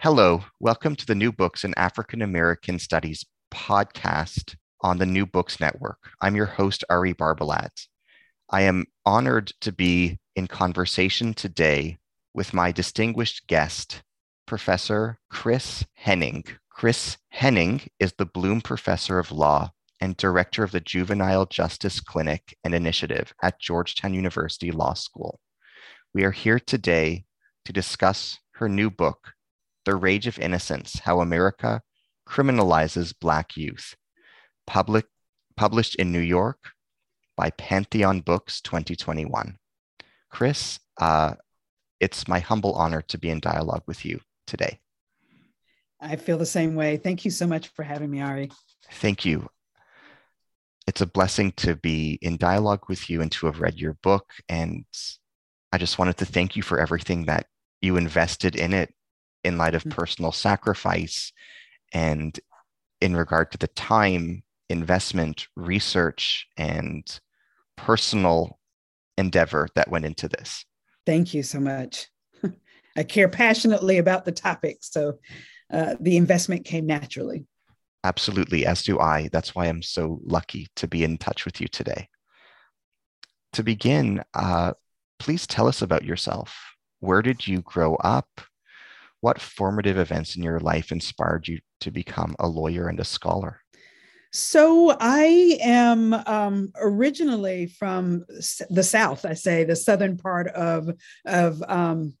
Hello, welcome to the New Books in African American Studies podcast on the New Books Network. I'm your host, Ari Barbalat. I am honored to be in conversation today with my distinguished guest, Professor Chris Henning. Chris Henning is the Blume Professor of Law and Director of the Juvenile Justice Clinic and Initiative at Georgetown University Law School. We are here today to discuss her new book, the Rage of Innocence How America Criminalizes Black Youth, public, published in New York by Pantheon Books 2021. Chris, uh, it's my humble honor to be in dialogue with you today. I feel the same way. Thank you so much for having me, Ari. Thank you. It's a blessing to be in dialogue with you and to have read your book. And I just wanted to thank you for everything that you invested in it in light of mm-hmm. personal sacrifice and in regard to the time investment research and personal endeavor that went into this. Thank you so much. I care passionately about the topic so uh, the investment came naturally. Absolutely as do i. That's why i'm so lucky to be in touch with you today. To begin uh, please tell us about yourself. Where did you grow up what formative events in your life inspired you to become a lawyer and a scholar? So I am um, originally from the South. I say the southern part of of um,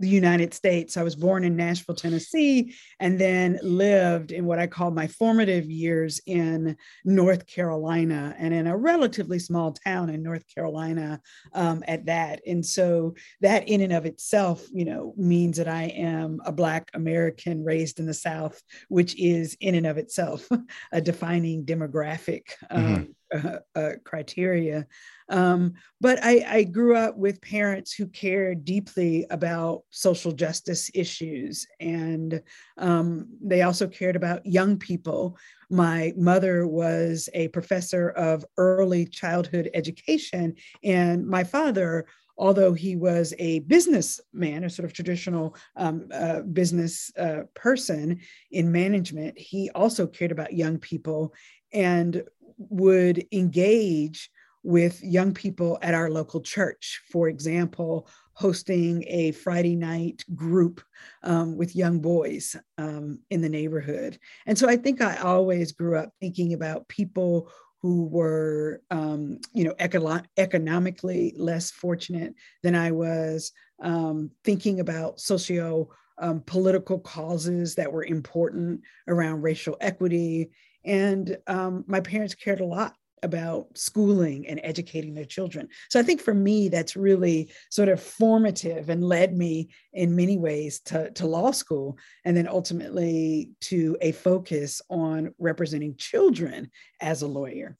the United States. I was born in Nashville, Tennessee, and then lived in what I call my formative years in North Carolina and in a relatively small town in North Carolina um, at that. And so that in and of itself, you know, means that I am a Black American raised in the South, which is in and of itself a defining demographic. Um, mm-hmm uh, uh, criteria. Um, but I, I, grew up with parents who cared deeply about social justice issues, and um, they also cared about young people. My mother was a professor of early childhood education, and my father although he was a businessman, a sort of traditional um, uh, business uh, person in management, he also cared about young people and would engage with young people at our local church. For example, hosting a Friday night group um, with young boys um, in the neighborhood. And so I think I always grew up thinking about people who were, um, you know, econo- economically less fortunate than I was, um, thinking about socio um, political causes that were important around racial equity and um, my parents cared a lot about schooling and educating their children. So I think for me, that's really sort of formative and led me in many ways to, to law school and then ultimately to a focus on representing children as a lawyer.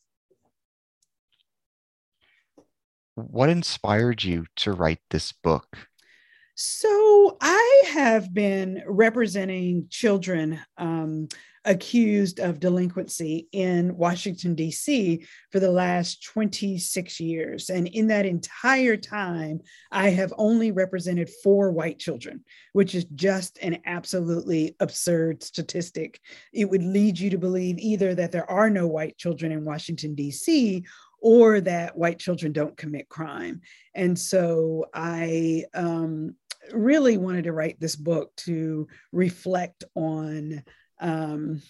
What inspired you to write this book? So I have been representing children um, accused of delinquency in Washington, D.C. for the last 26 years. And in that entire time, I have only represented four white children, which is just an absolutely absurd statistic. It would lead you to believe either that there are no white children in Washington, D.C. Or that white children don't commit crime. And so I um, really wanted to write this book to reflect on um,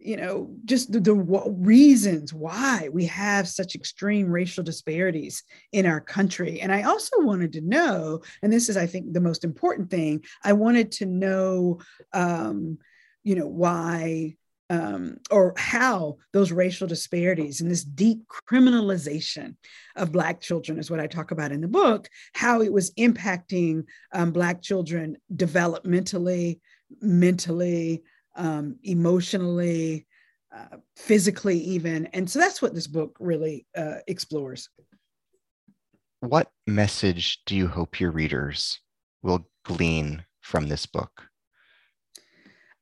you know, just the, the w- reasons why we have such extreme racial disparities in our country. And I also wanted to know, and this is, I think, the most important thing, I wanted to know, um, you know, why um, or how those racial disparities and this deep criminalization of Black children is what I talk about in the book, how it was impacting um, Black children developmentally, mentally, um, emotionally, uh, physically, even. And so that's what this book really uh, explores. What message do you hope your readers will glean from this book?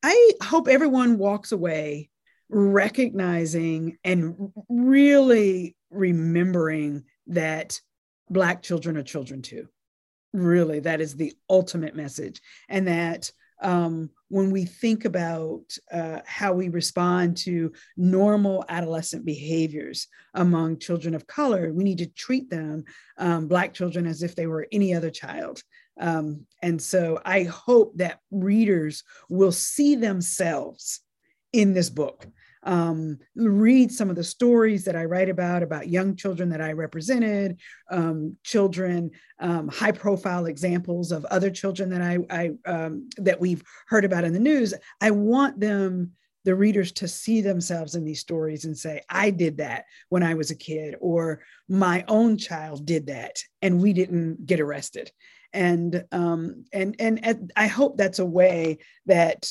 I hope everyone walks away recognizing and really remembering that Black children are children too. Really, that is the ultimate message. And that um, when we think about uh, how we respond to normal adolescent behaviors among children of color, we need to treat them, um, Black children, as if they were any other child. Um, and so I hope that readers will see themselves in this book. Um, read some of the stories that I write about, about young children that I represented, um, children, um, high profile examples of other children that I, I um, that we've heard about in the news. I want them the readers to see themselves in these stories and say, I did that when I was a kid, or my own child did that, and we didn't get arrested and um, and and, and I hope that's a way that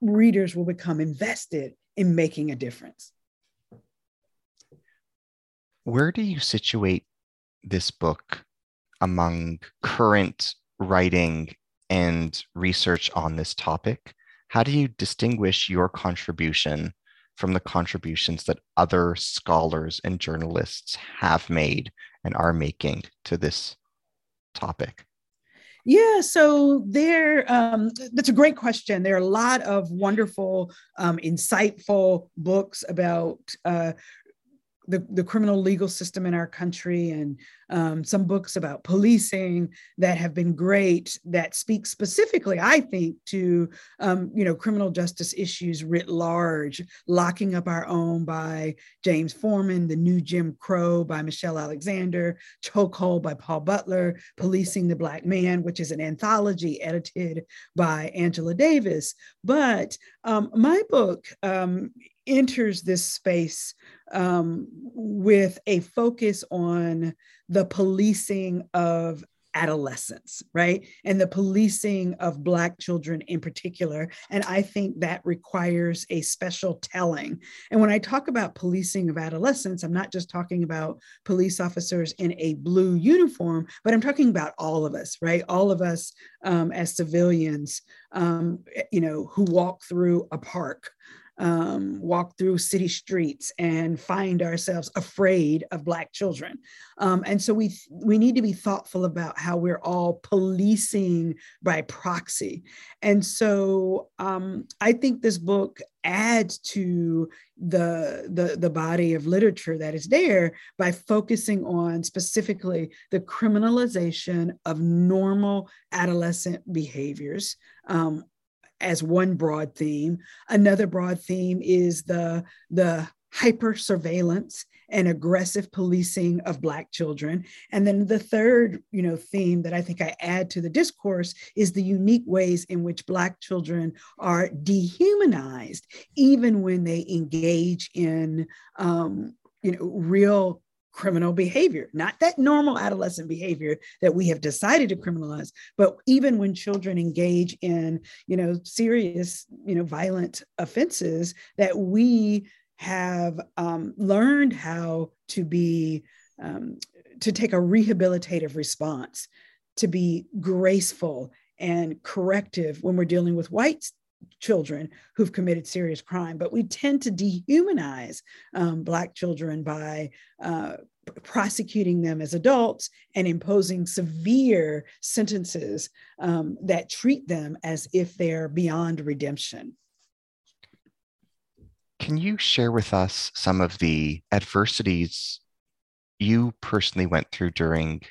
readers will become invested in making a difference. Where do you situate this book among current writing and research on this topic? How do you distinguish your contribution from the contributions that other scholars and journalists have made and are making to this topic? Yeah, so there, um, that's a great question. There are a lot of wonderful, um, insightful books about uh, the, the criminal legal system in our country and um, some books about policing that have been great that speak specifically i think to um, you know criminal justice issues writ large locking up our own by james forman the new jim crow by michelle alexander chokehold by paul butler policing the black man which is an anthology edited by angela davis. But um, my book um, enters this space um, with a focus on the policing of adolescence, right? And the policing of Black children in particular. And I think that requires a special telling. And when I talk about policing of adolescence, I'm not just talking about police officers in a blue uniform, but I'm talking about all of us, right? All of us um, as civilians, um, you know, who walk through a park um, walk through city streets and find ourselves afraid of Black children. Um, and so we, we need to be thoughtful about how we're all policing by proxy. And so um, I think this book adds to the, the, the body of literature that is there by focusing on specifically the criminalization of normal adolescent behaviors um, as one broad theme. Another broad theme is the, the hyper surveillance and aggressive policing of black children and then the third you know theme that i think i add to the discourse is the unique ways in which black children are dehumanized even when they engage in um, you know real criminal behavior, not that normal adolescent behavior that we have decided to criminalize, but even when children engage in, you know, serious, you know, violent offenses that we have um, learned how to be, um, to take a rehabilitative response, to be graceful and corrective when we're dealing with white children who've committed serious crime, but we tend to dehumanize um, Black children by uh, prosecuting them as adults and imposing severe sentences um, that treat them as if they're beyond redemption. Can you share with us some of the adversities you personally went through during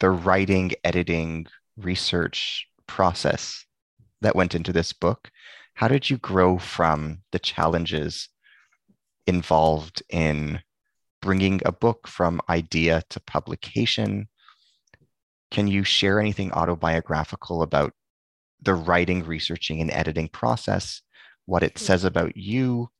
the writing, editing, research process that went into this book? How did you grow from the challenges involved in bringing a book from idea to publication? Can you share anything autobiographical about the writing, researching, and editing process? what it hmm. says about you,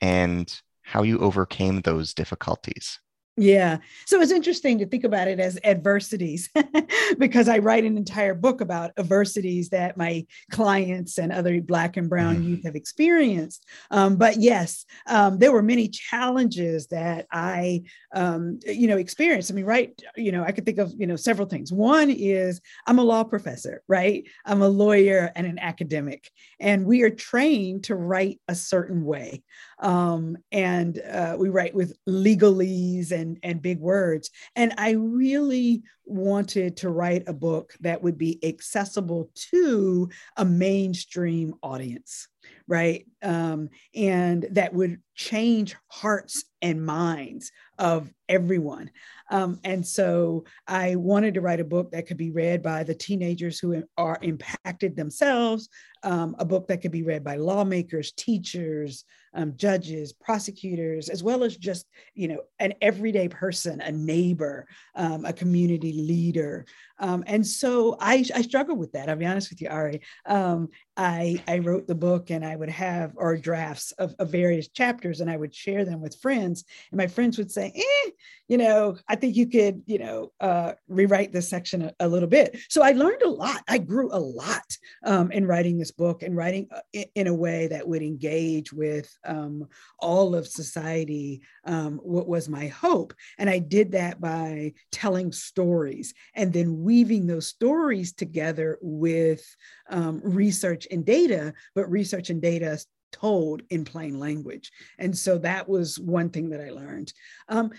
and how you overcame those difficulties. Yeah. So it's interesting to think about it as adversities because I write an entire book about adversities that my clients and other Black and Brown mm. youth have experienced. Um, but yes, um, there were many challenges that I, um, you know, experienced. I mean, right, you know, I could think of, you know, several things. One is I'm a law professor, right? I'm a lawyer and an academic, and we are trained to write a certain way. Um, and uh, we write with legalese and and, and big words. And I really wanted to write a book that would be accessible to a mainstream audience, right? Um, and that would change hearts and minds of everyone. Um, and so I wanted to write a book that could be read by the teenagers who are impacted themselves, um, a book that could be read by lawmakers, teachers, um, judges, prosecutors, as well as just, you know, an everyday person, a neighbor, um, a community leader. Um, and so I, I struggled with that. I'll be honest with you, Ari. Um, I, I wrote the book and I would have, or drafts of, of, various chapters, and I would share them with friends. And my friends would say, eh, you know, I think you could, you know, uh, rewrite this section a, a, little bit. So I learned a lot. I grew a lot um, in writing this book and writing uh, in, a way that would engage with um, all of society, um, what was my hope. And I did that by telling stories and then weaving those stories together with um, research and data, but research and data told in plain language. And so that was one thing that I learned. Um,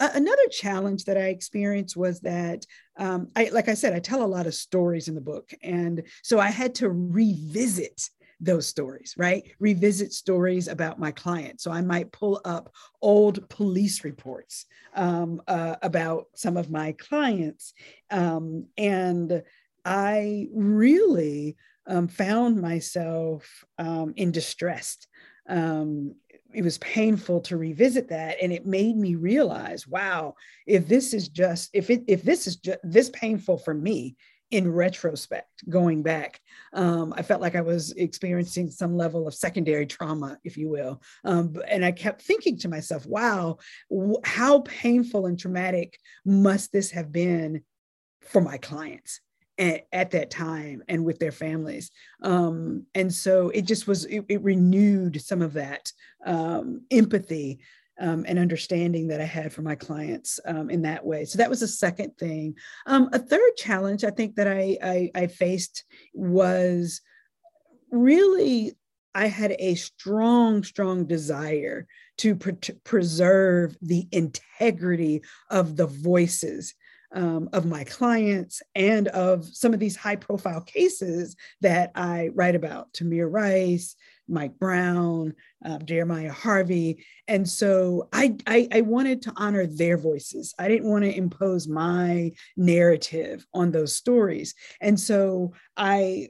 another challenge that I experienced was that, um, I, like I said, I tell a lot of stories in the book. And so I had to revisit those stories, right? Revisit stories about my clients. So I might pull up old police reports um, uh, about some of my clients. Um, and I really um, found myself um, in distress. Um, it was painful to revisit that and it made me realize wow if this is just if it if this is just this painful for me in retrospect, going back, um, I felt like I was experiencing some level of secondary trauma, if you will. Um, and I kept thinking to myself, wow, how painful and traumatic must this have been for my clients? At, at that time and with their families um, and so it just was it, it renewed some of that um, empathy um, and understanding that I had for my clients um, in that way. So that was a second thing. Um, a third challenge I think that I, I, I faced was really I had a strong, strong desire to pre- preserve the integrity of the voices um, of my clients and of some of these high profile cases that I write about Tamir Rice, Mike Brown, uh, Jeremiah Harvey. And so I, I, I, wanted to honor their voices. I didn't want to impose my narrative on those stories. And so I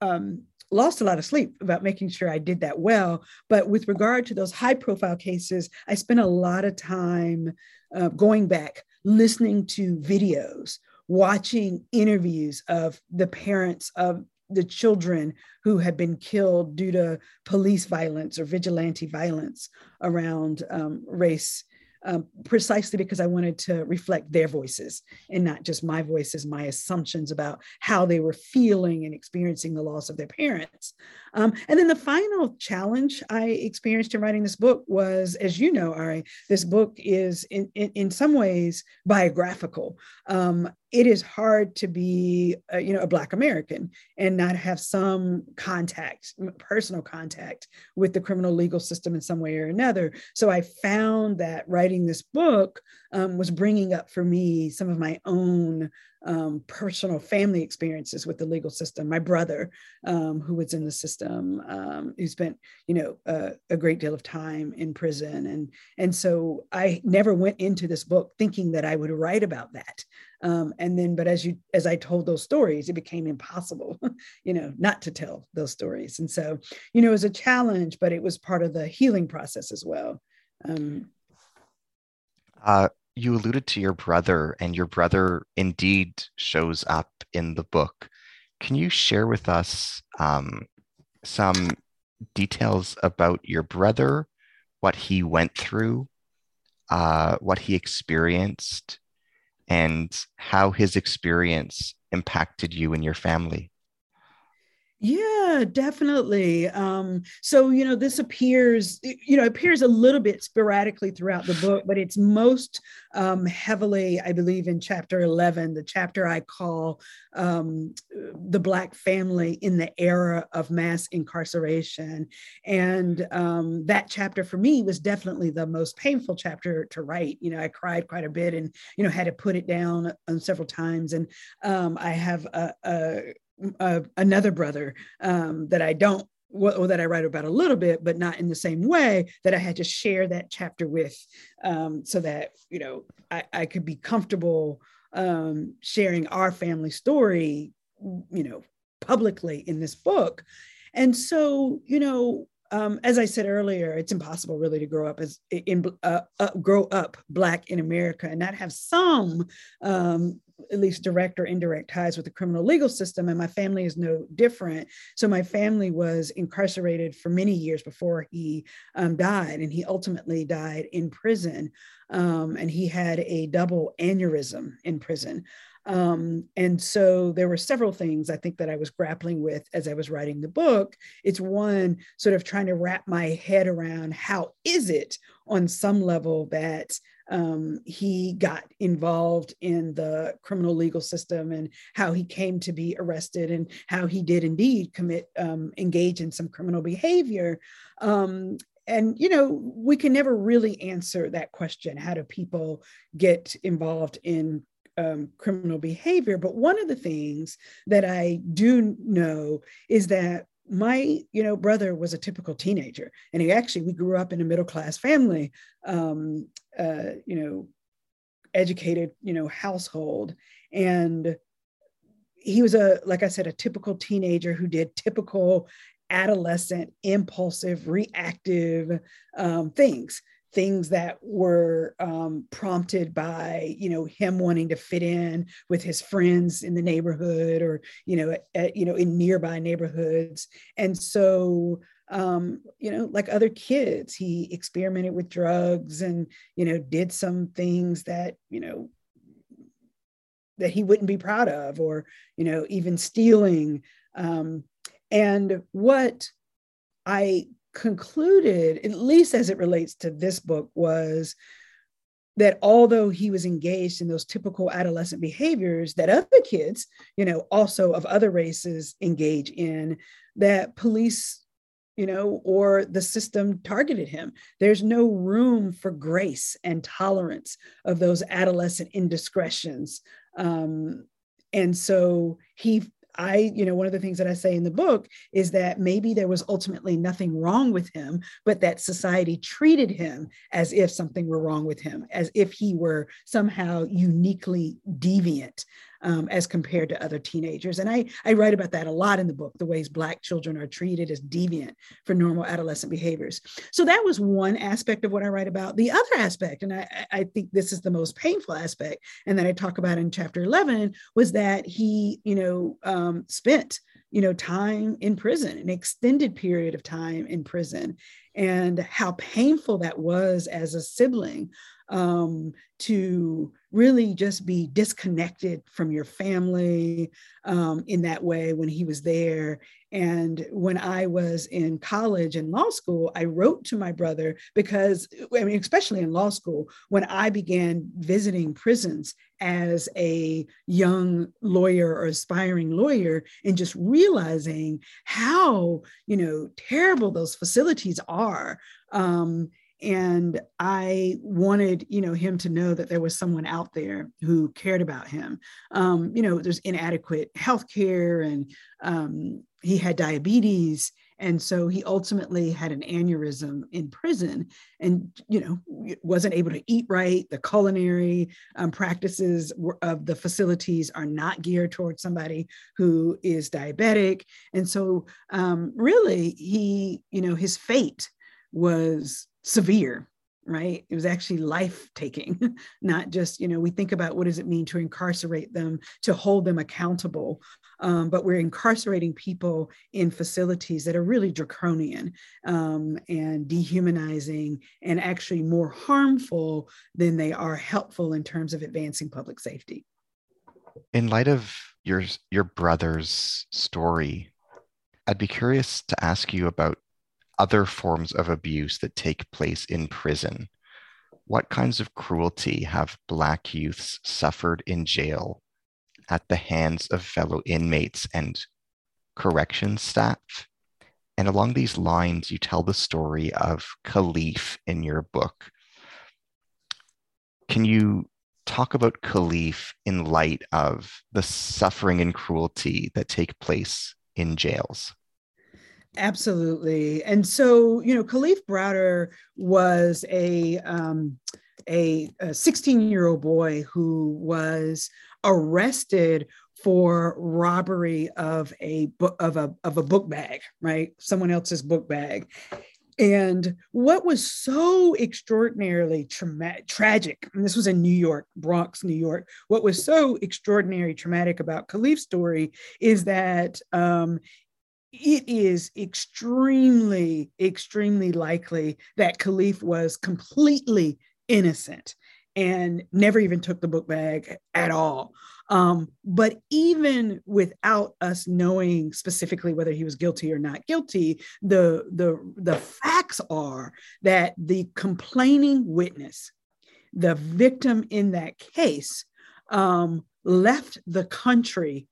um, lost a lot of sleep about making sure I did that well. But with regard to those high profile cases, I spent a lot of time uh, going back, listening to videos, watching interviews of the parents of the children who had been killed due to police violence or vigilante violence around um, race um, precisely because I wanted to reflect their voices and not just my voices, my assumptions about how they were feeling and experiencing the loss of their parents. Um, and then the final challenge I experienced in writing this book was, as you know, Ari, this book is in, in, in some ways biographical. Um, it is hard to be, uh, you know, a Black American and not have some contact, personal contact with the criminal legal system in some way or another. So I found that writing this book um, was bringing up for me some of my own um, personal family experiences with the legal system. My brother, um, who was in the system, um, who spent you know a great deal of time in prison, and and so I never went into this book thinking that I would write about that. Um, and then, but as you as I told those stories, it became impossible, you know, not to tell those stories. And so, you know, it was a challenge, but it was part of the healing process as well. Um, uh, you alluded to your brother, and your brother indeed shows up in the book. Can you share with us um, some details about your brother, what he went through, uh, what he experienced, and how his experience impacted you and your family. Yeah, definitely. Um, so you know, this appears, you know, appears a little bit sporadically throughout the book, but it's most um, heavily, I believe, in chapter eleven, the chapter I call um, "The Black Family in the Era of Mass Incarceration," and um, that chapter for me was definitely the most painful chapter to write. You know, I cried quite a bit, and you know, had to put it down um, several times, and um, I have a, a uh, another brother um, that I don't well, that I write about a little bit, but not in the same way that I had to share that chapter with, um, so that you know I, I could be comfortable um, sharing our family story, you know, publicly in this book. And so, you know, um, as I said earlier, it's impossible really to grow up as in uh, uh, grow up black in America and not have some um, at least direct or indirect ties with the criminal legal system, and my family is no different. So my family was incarcerated for many years before he um, died, and he ultimately died in prison. Um, and he had a double aneurysm in prison. Um, and so there were several things I think that I was grappling with as I was writing the book. It's one sort of trying to wrap my head around how is it on some level that um, he got involved in the criminal legal system and how he came to be arrested and how he did indeed commit um, engage in some criminal behavior. Um, and you know we can never really answer that question how do people get involved in um, criminal behavior? But one of the things that i do know is that my you know brother was a typical teenager and he actually we grew up in a middle class family um, uh, you know educated you know household. And he was a like i said a typical teenager who did typical adolescent impulsive reactive um, things things that were um, prompted by you know him wanting to fit in with his friends in the neighborhood or you know at, you know in nearby neighborhoods. And so um, you know like other kids he experimented with drugs and you know did some things that you know that he wouldn't be proud of or you know even stealing. Um, and what i concluded, at least as it relates to this book, was that although he was engaged in those typical adolescent behaviors that other kids, you know, also of other races engage in, that police, you know, or the system targeted him. There's no room for grace and tolerance of those adolescent indiscretions. Um, and so he I, you know, one of the things that I say in the book is that maybe there was ultimately nothing wrong with him, but that society treated him as if something were wrong with him, as if he were somehow uniquely deviant um, as compared to other teenagers. And I, I write about that a lot in the book, the ways Black children are treated as deviant for normal adolescent behaviors. So that was one aspect of what I write about. The other aspect, and I, I think this is the most painful aspect, and that I talk about in chapter 11, was that he, you know, um, spent you know time in prison an extended period of time in prison and how painful that was as a sibling um, to really just be disconnected from your family um, in that way when he was there. And when I was in college and law school, I wrote to my brother because, I mean, especially in law school, when I began visiting prisons as a young lawyer or aspiring lawyer and just realizing how, you know, terrible those facilities are. Um, and i wanted you know him to know that there was someone out there who cared about him. Um, you know there's inadequate health care and um, he had diabetes and so he ultimately had an aneurysm in prison and you know wasn't able to eat right. The culinary um, practices of the facilities are not geared towards somebody who is diabetic. And so um, really he you know his fate was severe right it was actually life taking not just you know we think about what does it mean to incarcerate them to hold them accountable um, but we're incarcerating people in facilities that are really draconian um, and dehumanizing and actually more harmful than they are helpful in terms of advancing public safety. In light of your your brother's story, I'd be curious to ask you about other forms of abuse that take place in prison. What kinds of cruelty have Black youths suffered in jail at the hands of fellow inmates and corrections staff? And along these lines, you tell the story of Kalief in your book. Can you talk about Kalief in light of the suffering and cruelty that take place in jails? Absolutely. And so, you know, Kalief Browder was a um, a 16 year old boy who was arrested for robbery of a book of a of a book bag, right? Someone else's book bag. And what was so extraordinarily traumatic, tragic, and this was in New York, Bronx, New York. What was so extraordinary traumatic about Kalief's story is that um, it is extremely, extremely likely that Kalief was completely innocent and never even took the book bag at all. Um, but even without us knowing specifically whether he was guilty or not guilty, the, the, the facts are that the complaining witness, the victim in that case, um, left the country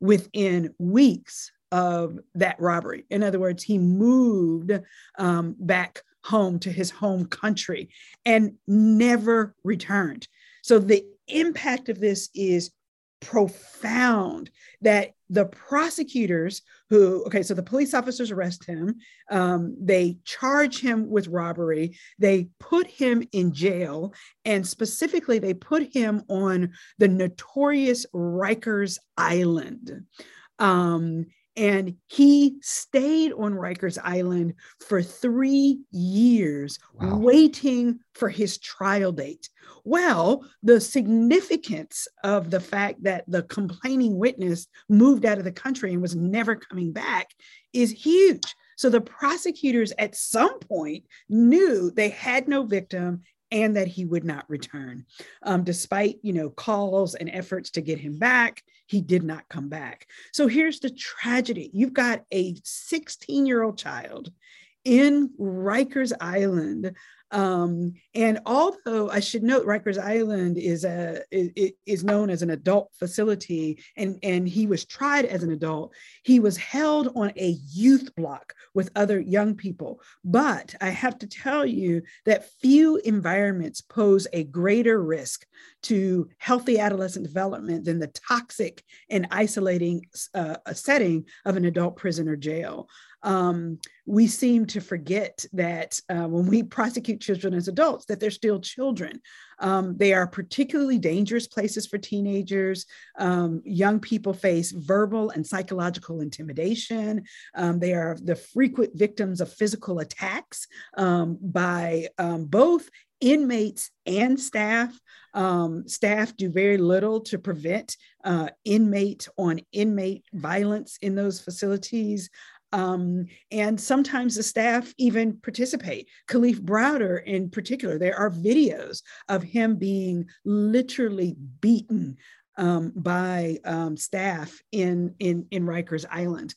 within weeks of that robbery. In other words, he moved um, back home to his home country and never returned. So the impact of this is profound that the prosecutors who okay so the police officers arrest him um, they charge him with robbery they put him in jail and specifically they put him on the notorious rikers island um, and he stayed on Rikers Island for three years, wow. waiting for his trial date. Well, the significance of the fact that the complaining witness moved out of the country and was never coming back is huge. So the prosecutors at some point knew they had no victim and that he would not return. Um, despite, you know, calls and efforts to get him back, he did not come back. So here's the tragedy. You've got a 16 year old child in Rikers Island um, and although I should note, Rikers Island is a is, is known as an adult facility, and and he was tried as an adult. He was held on a youth block with other young people. But I have to tell you that few environments pose a greater risk to healthy adolescent development than the toxic and isolating uh, setting of an adult prison or jail um, we seem to forget that uh, when we prosecute children as adults, that they're still children. Um, they are particularly dangerous places for teenagers. Um, young people face verbal and psychological intimidation. Um, they are the frequent victims of physical attacks um, by um, both inmates and staff. Um, staff do very little to prevent uh, inmate on inmate violence in those facilities. Um, and sometimes the staff even participate. Kalief Browder, in particular, there are videos of him being literally beaten um, by um, staff in, in, in Rikers Island.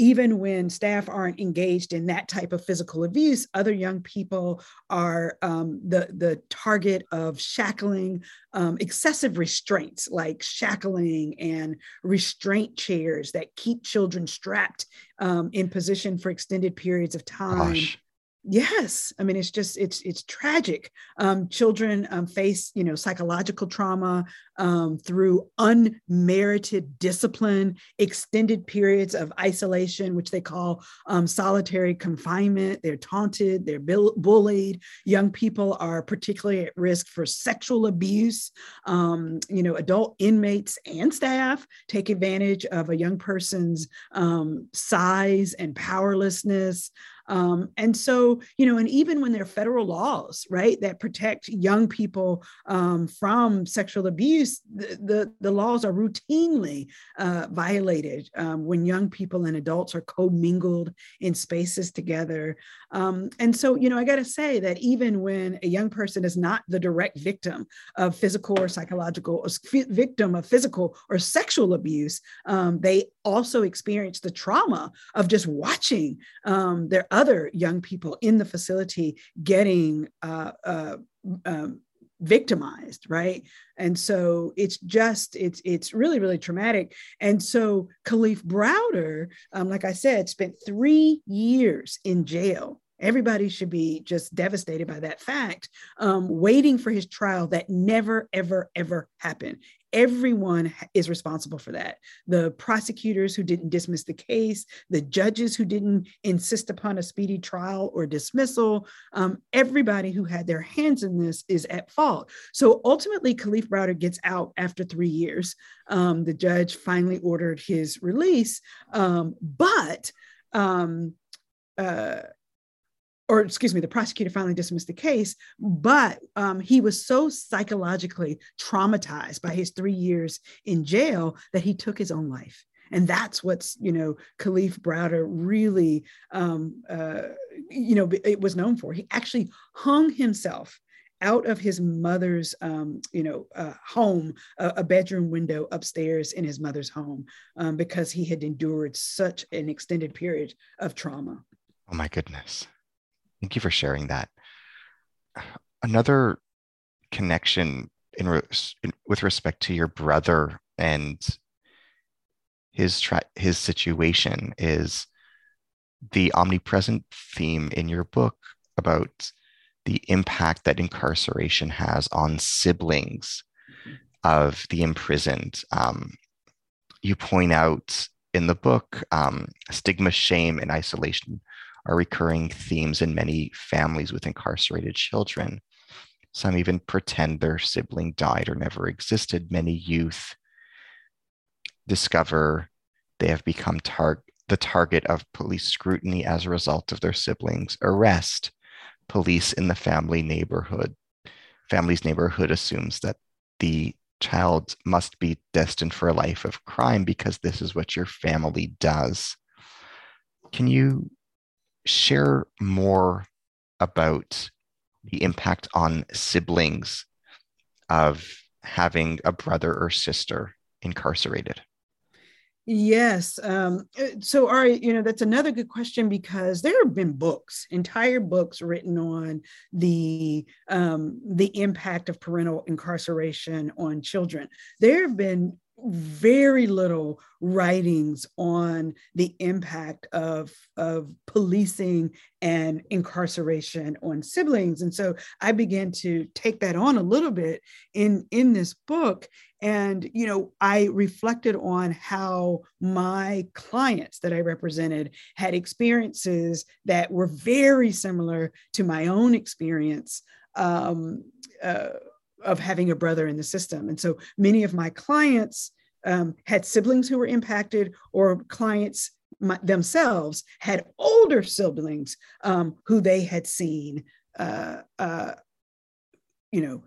Even when staff aren't engaged in that type of physical abuse, other young people are um, the, the target of shackling, um, excessive restraints like shackling and restraint chairs that keep children strapped um, in position for extended periods of time. Gosh. Yes. I mean it's just it's it's tragic. Um, children um, face you know psychological trauma um, through unmerited discipline extended periods of isolation which they call um, solitary confinement. They're taunted they're bullied. Young people are particularly at risk for sexual abuse. Um, you know adult inmates and staff take advantage of a young person's um, size and powerlessness. Um, and so, you know, and even when there are federal laws, right, that protect young people um, from sexual abuse, this the the, laws are routinely uh, violated um, when young people and adults are commingled in spaces together. Um, and so you know i got to say that even when a young person is not the direct victim of physical or psychological or victim of physical or sexual abuse um, they also experience the trauma of just watching um, their other young people in the facility getting uh, uh, um, victimized right? And so it's just it's it's really really traumatic. And so kalief browder um, like i said spent three years in jail. Everybody should be just devastated by that fact um, waiting for his trial that never ever ever happened everyone is responsible for that. The prosecutors who didn't dismiss the case, the judges who didn't insist upon a speedy trial or dismissal, um, everybody who had their hands in this is at fault. So ultimately, Kalief Browder gets out after three years. Um, the judge finally ordered his release, um, but um, uh, or excuse me, the prosecutor finally dismissed the case, but um, he was so psychologically traumatized by his three years in jail that he took his own life. And that's what's, you know, Kalief Browder really, um, uh, you know, it was known for. He actually hung himself out of his mother's, um, you know, uh, home, a, a, bedroom window upstairs in his mother's home, um, because he had endured such an extended period of trauma. Oh my goodness. Thank you for sharing that. Another connection in, in with respect to your brother and his tra- his situation is the omnipresent theme in your book about the impact that incarceration has on siblings of the imprisoned. Um, you point out in the book um, stigma, shame, and isolation are recurring themes in many families with incarcerated children. Some even pretend their sibling died or never existed. Many youth discover they have become tar- the target of police scrutiny as a result of their siblings' arrest. Police in the family neighborhood, family's neighborhood assumes that the child must be destined for a life of crime because this is what your family does. Can you share more about the impact on siblings of having a brother or sister incarcerated? Yes. Um, so, Ari, you know, that's another good question because there have been books, entire books written on the um, the impact of parental incarceration on children. There have been very little writings on the impact of, of policing and incarceration on siblings. And so I began to take that on a little bit in, in this book. And, you know, I reflected on how my clients that I represented had experiences that were very similar to my own experience. Um, uh, of having a brother in the system. And so many of my clients um, had siblings who were impacted, or clients my, themselves had older siblings um, who they had seen, uh, uh, you know,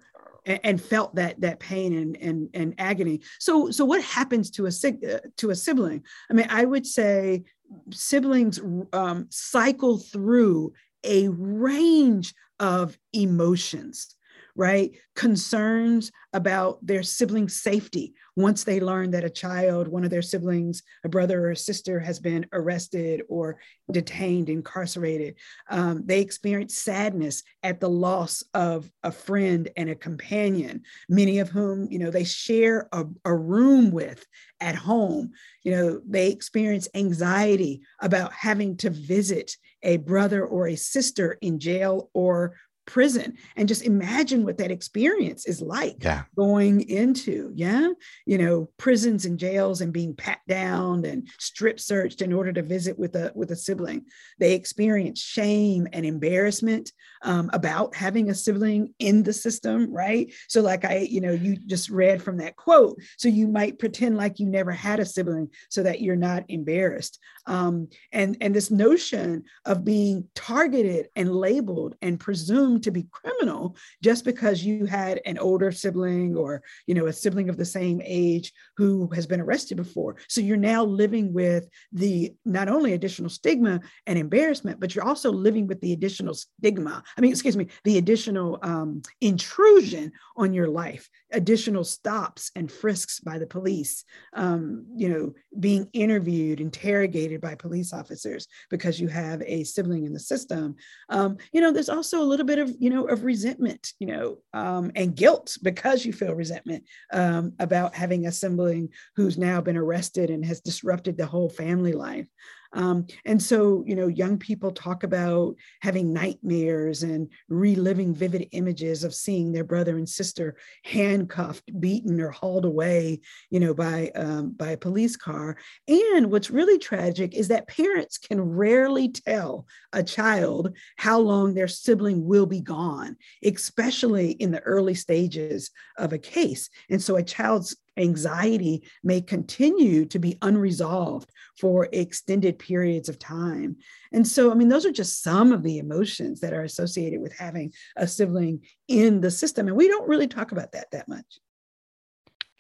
and, felt that that pain and, and and agony. So so what happens to a uh, to a sibling? I mean, I would say siblings um, cycle through a range of emotions right? Concerns about their sibling safety once they learn that a child, one of their siblings, a brother or a sister, has been arrested or detained, incarcerated. Um, they experience sadness at the loss of a friend and a companion, many of whom, you know, they share a, a room with at home. You know, they experience anxiety about having to visit a brother or a sister in jail or prison and just imagine what that experience is like yeah. going into yeah? You know prisons and jails and being pat down and strip searched in order to visit with a with a sibling. They experience shame and embarrassment um, about having a sibling in the system right? So like i you know you just read from that quote so you might pretend like you never had a sibling so that you're not embarrassed. Um, and and this notion of being targeted and labeled and presumed to be criminal just because you had an older sibling or you know a sibling of the same age who has been arrested before. So you're now living with the not only additional stigma and embarrassment but you're also living with the additional stigma i mean excuse me the additional um, intrusion on your life additional stops and frisks by the police um, you know being interviewed interrogated by police officers because you have a sibling in the system. Um, you know there's also a little bit of you know of resentment you know um, and guilt because you feel resentment um, about having a sibling who's now been arrested and has disrupted the whole family life um, and so, you know, young people talk about having nightmares and reliving vivid images of seeing their brother and sister handcuffed, beaten, or hauled away, you know, by um, by a police car. And what's really tragic is that parents can rarely tell a child how long their sibling will be gone, especially in the early stages of a case. And so, a child's anxiety may continue to be unresolved for extended periods of time. And so, I mean, those are just some of the emotions that are associated with having a sibling in the system. And we don't really talk about that that much.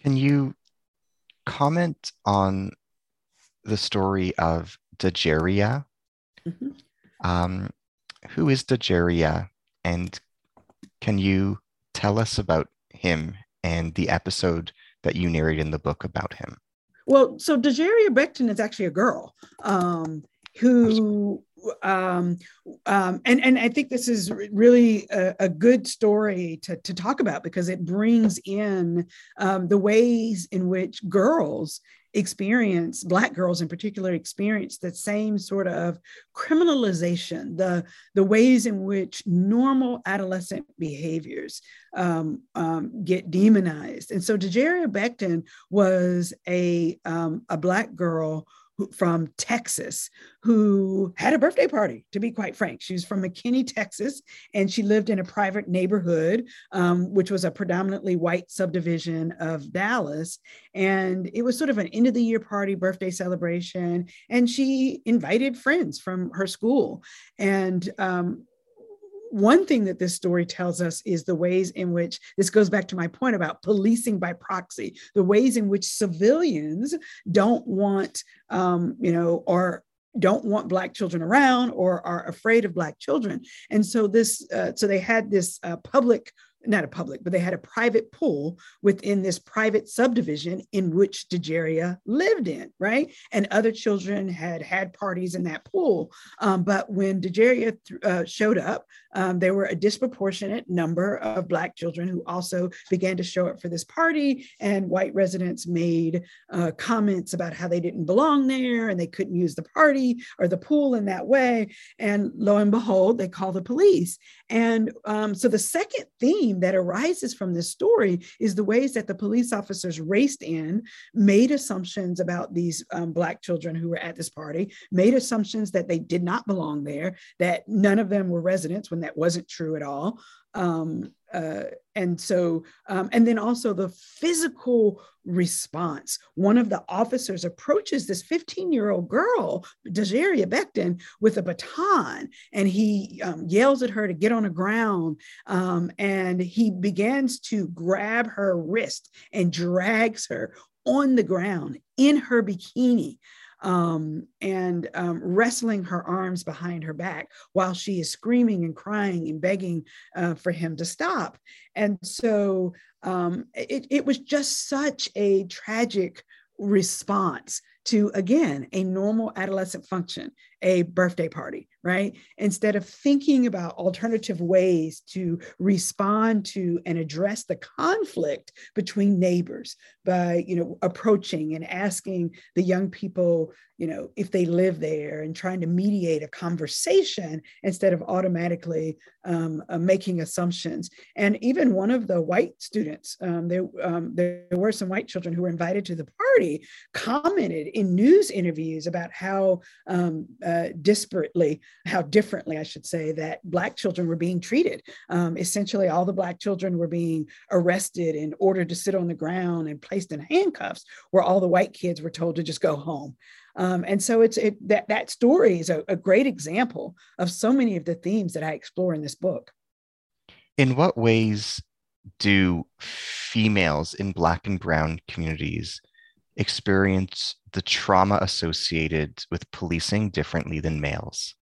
Can you comment on the story of Dajerria? Mm-hmm. Um, who is Dajerria? And can you tell us about him and the episode that you narrate in the book about him? Well, so Dajerria Becton is actually a girl um, who, um, um, and and I think this is really a, a, good story to to talk about because it brings in um, the ways in which girls experience black girls in particular experience that same sort of criminalization the the ways in which normal adolescent behaviors um, um, get demonized. And so Dajerria Becton was a um, a black girl from Texas who had a birthday party, to be quite frank. She was from McKinney, Texas, and she lived in a private neighborhood, um, which was a predominantly white subdivision of Dallas. And it was sort of an end of the year party, birthday celebration. And she invited friends from her school. And um, one thing that this story tells us is the ways in which this goes back to my point about policing by proxy, the ways in which civilians don't want, um, you know, or don't want black children around or are afraid of black children and so this uh, so they had this uh, public not a public, but they had a private pool within this private subdivision in which Dajerria lived in, right? And other children had had parties in that pool. Um, but when Dajerria th- uh, showed up, um, there were a disproportionate number of Black children who also began to show up for this party. And white residents made uh, comments about how they didn't belong there and they couldn't use the party or the pool in that way. And lo and behold, they call the police. And um, so the second theme that arises from this story is the ways that the police officers raced in, made assumptions about these um, Black children who were at this party, made assumptions that they did not belong there, that none of them were residents when that wasn't true at all. Um, uh, and so, um, and then also the physical response. One of the officers approaches this 15 year old girl, Dajerria Becton, with a baton, and he um, yells at her to get on the ground. Um, and he begins to grab her wrist and drags her on the ground in her bikini um, and um, wrestling her arms behind her back while she is screaming and crying and begging uh, for him to stop. And so um, it, it was just such a tragic response to again a normal adolescent function a birthday party right? Instead of thinking about alternative ways to respond to and address the conflict between neighbors by you know approaching and asking the young people you know if they live there and trying to mediate a conversation instead of automatically um, uh, making assumptions. And even one of the white students um, there, um, there were some white children who were invited to the party commented in news interviews about how um, uh, disparately how differently i should say that black children were being treated um, essentially all the black children were being arrested and ordered to sit on the ground and placed in handcuffs where all the white kids were told to just go home um, and so it's it, that that story is a, a great example of so many of the themes that I explore in this book. In what ways do females in Black and Brown communities experience the trauma associated with policing differently than males?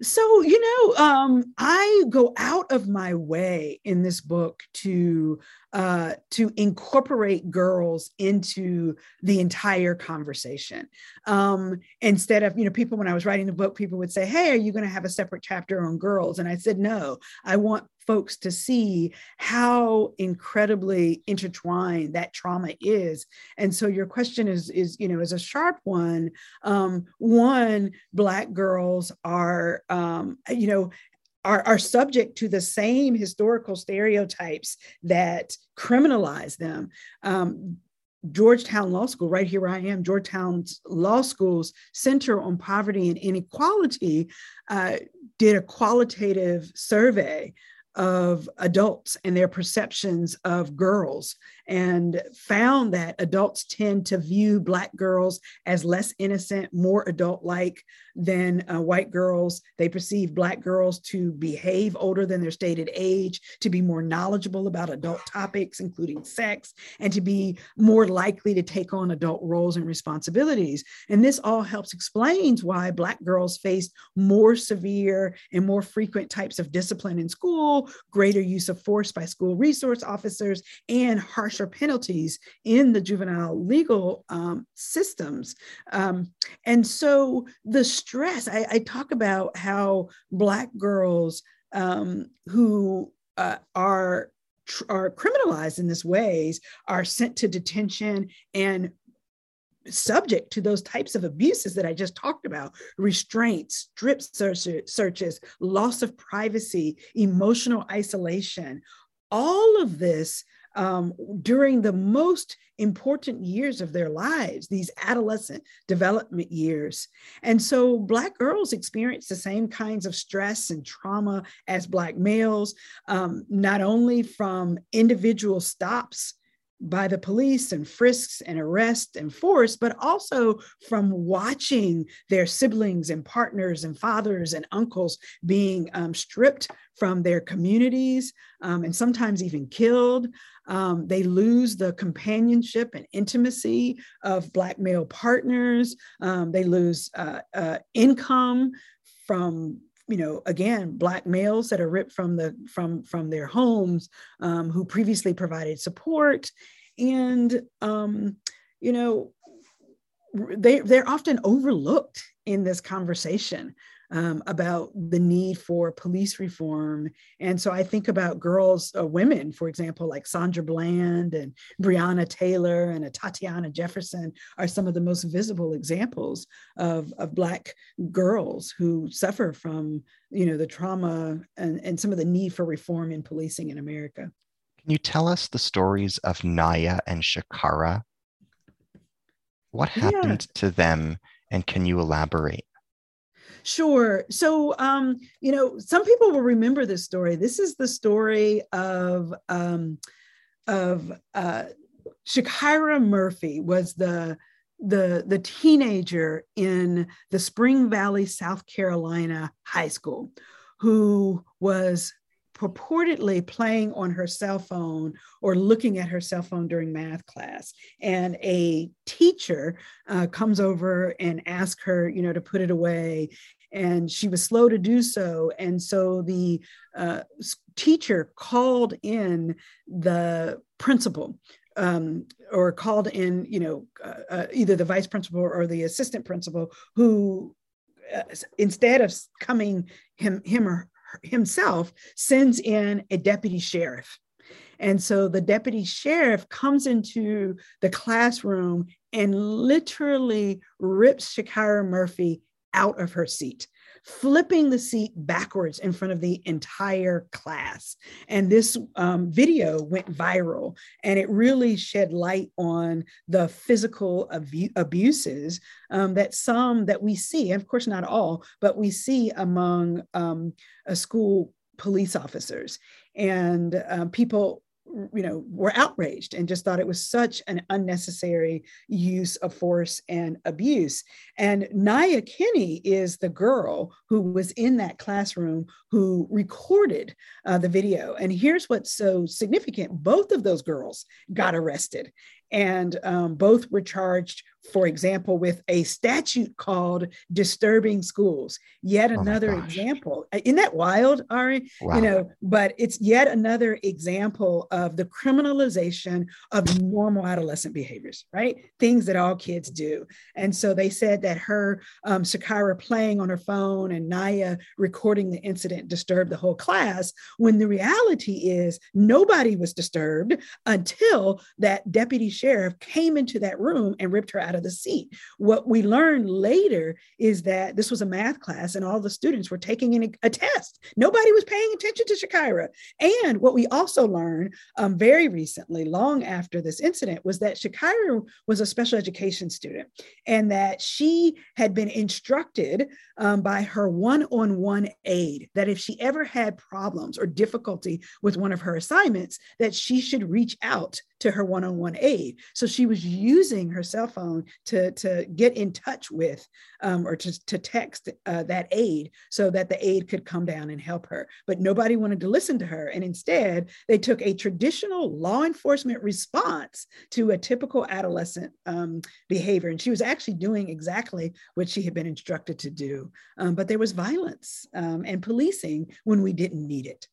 So, you know, um, I go out of my way in this book to uh, to incorporate girls into the entire conversation. Um, instead of, you know, people, when I was writing the book, people would say, Hey, are you going to have a separate chapter on girls? And I said, No, I want folks to see how incredibly intertwined that trauma is. And so your question is, is you know, is a sharp one. Um, one, Black girls are, um, you know, are, are subject to the same historical stereotypes that criminalize them. Um, Georgetown Law School, right here I am, Georgetown's Law School's Center on Poverty and Inequality uh, did a qualitative survey of adults and their perceptions of girls and found that adults tend to view Black girls as less innocent, more adult like than uh, white girls. They perceive Black girls to behave older than their stated age, to be more knowledgeable about adult topics, including sex, and to be more likely to take on adult roles and responsibilities. And this all helps explains why Black girls face more severe and more frequent types of discipline in school, greater use of force by school resource officers, and harsh harsher penalties in the juvenile legal um, systems. Um, and so the stress, I, I, talk about how Black girls um, who uh, are are criminalized in this ways are sent to detention and subject to those types of abuses that I just talked about restraints, strip searches, loss of privacy, emotional isolation. All of this um, during the most important years of their lives, these adolescent development years. And so Black girls experience the same kinds of stress and trauma as Black males, um, not only from individual stops by the police and frisks and arrests and force, but also from watching their siblings and partners and fathers and uncles being um, stripped from their communities um, and sometimes even killed. Um, they lose the companionship and intimacy of Black male partners. Um, they lose uh, uh, income from you know again black males that are ripped from the from from their homes um, who previously provided support. And um, you know they they're often overlooked in this conversation um, about the need for police reform. And so I think about girls, uh, women, for example, like Sandra Bland and Breonna Taylor and Tatiana Jefferson are some of the most visible examples of, of Black girls who suffer from, you know, the trauma and, and some of the need for reform in policing in America. Can you tell us the stories of Naya and Shakara? What happened yeah. to them, and can you elaborate? Sure. So, um, you know, some people will remember this story. This is the story of um, of uh, Shakara Murphy was the the the teenager in the Spring Valley, South Carolina high school, who was purportedly playing on her cell phone or looking at her cell phone during math class. And a teacher uh, comes over and asks her, you know, to put it away. And she was slow to do so. And so the uh, teacher called in the principal um, or called in, you know, uh, uh, either the vice principal or the assistant principal, who uh, instead of coming him him or himself sends in a deputy sheriff. And so the deputy sheriff comes into the classroom and literally rips Shakara Murphy out of her seat flipping the seat backwards in front of the entire class. And this um, video went viral and it really shed light on the physical abu- abuses um, that some that we see, of course, not all, but we see among um, school police officers. And uh, people you know were outraged and just thought it was such an unnecessary use of force and abuse. And Niya Kenny is the girl who was in that classroom who recorded uh, the video. And here's what's so significant. Both of those girls got arrested and um, both were charged for example, with a statute called disturbing schools. Yet oh another example. Uh, isn't that wild, Ari? Wow. You know, but it's yet another example of the criminalization of normal adolescent behaviors, right? Things that all kids do. And so they said that her um, playing on her phone and Naya recording the incident disturbed the whole class. When the reality is nobody was disturbed until that deputy sheriff came into that room and ripped her out of the seat. What we learned later is that this was a math class and all the students were taking in a, a test. Nobody was paying attention to Shakara. And what we also learned um, very recently, long after this incident, was that Shakara was a special education student and that she had been instructed um, by her one on one aide that if she ever had problems or difficulty with one of her assignments, that she should reach out to her one-on-one aid. So she was using her cell phone to, to get in touch with um, or to, to text uh, that aid so that the aid could come down and help her. But nobody wanted to listen to her. And instead, they took a traditional law enforcement response to a typical adolescent um, behavior. And she was actually doing exactly what she had been instructed to do. Um, but there was violence um, and policing when we didn't need it.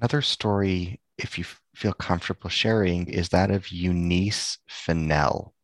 Another story if you feel comfortable sharing, is that of Eunice Fennell.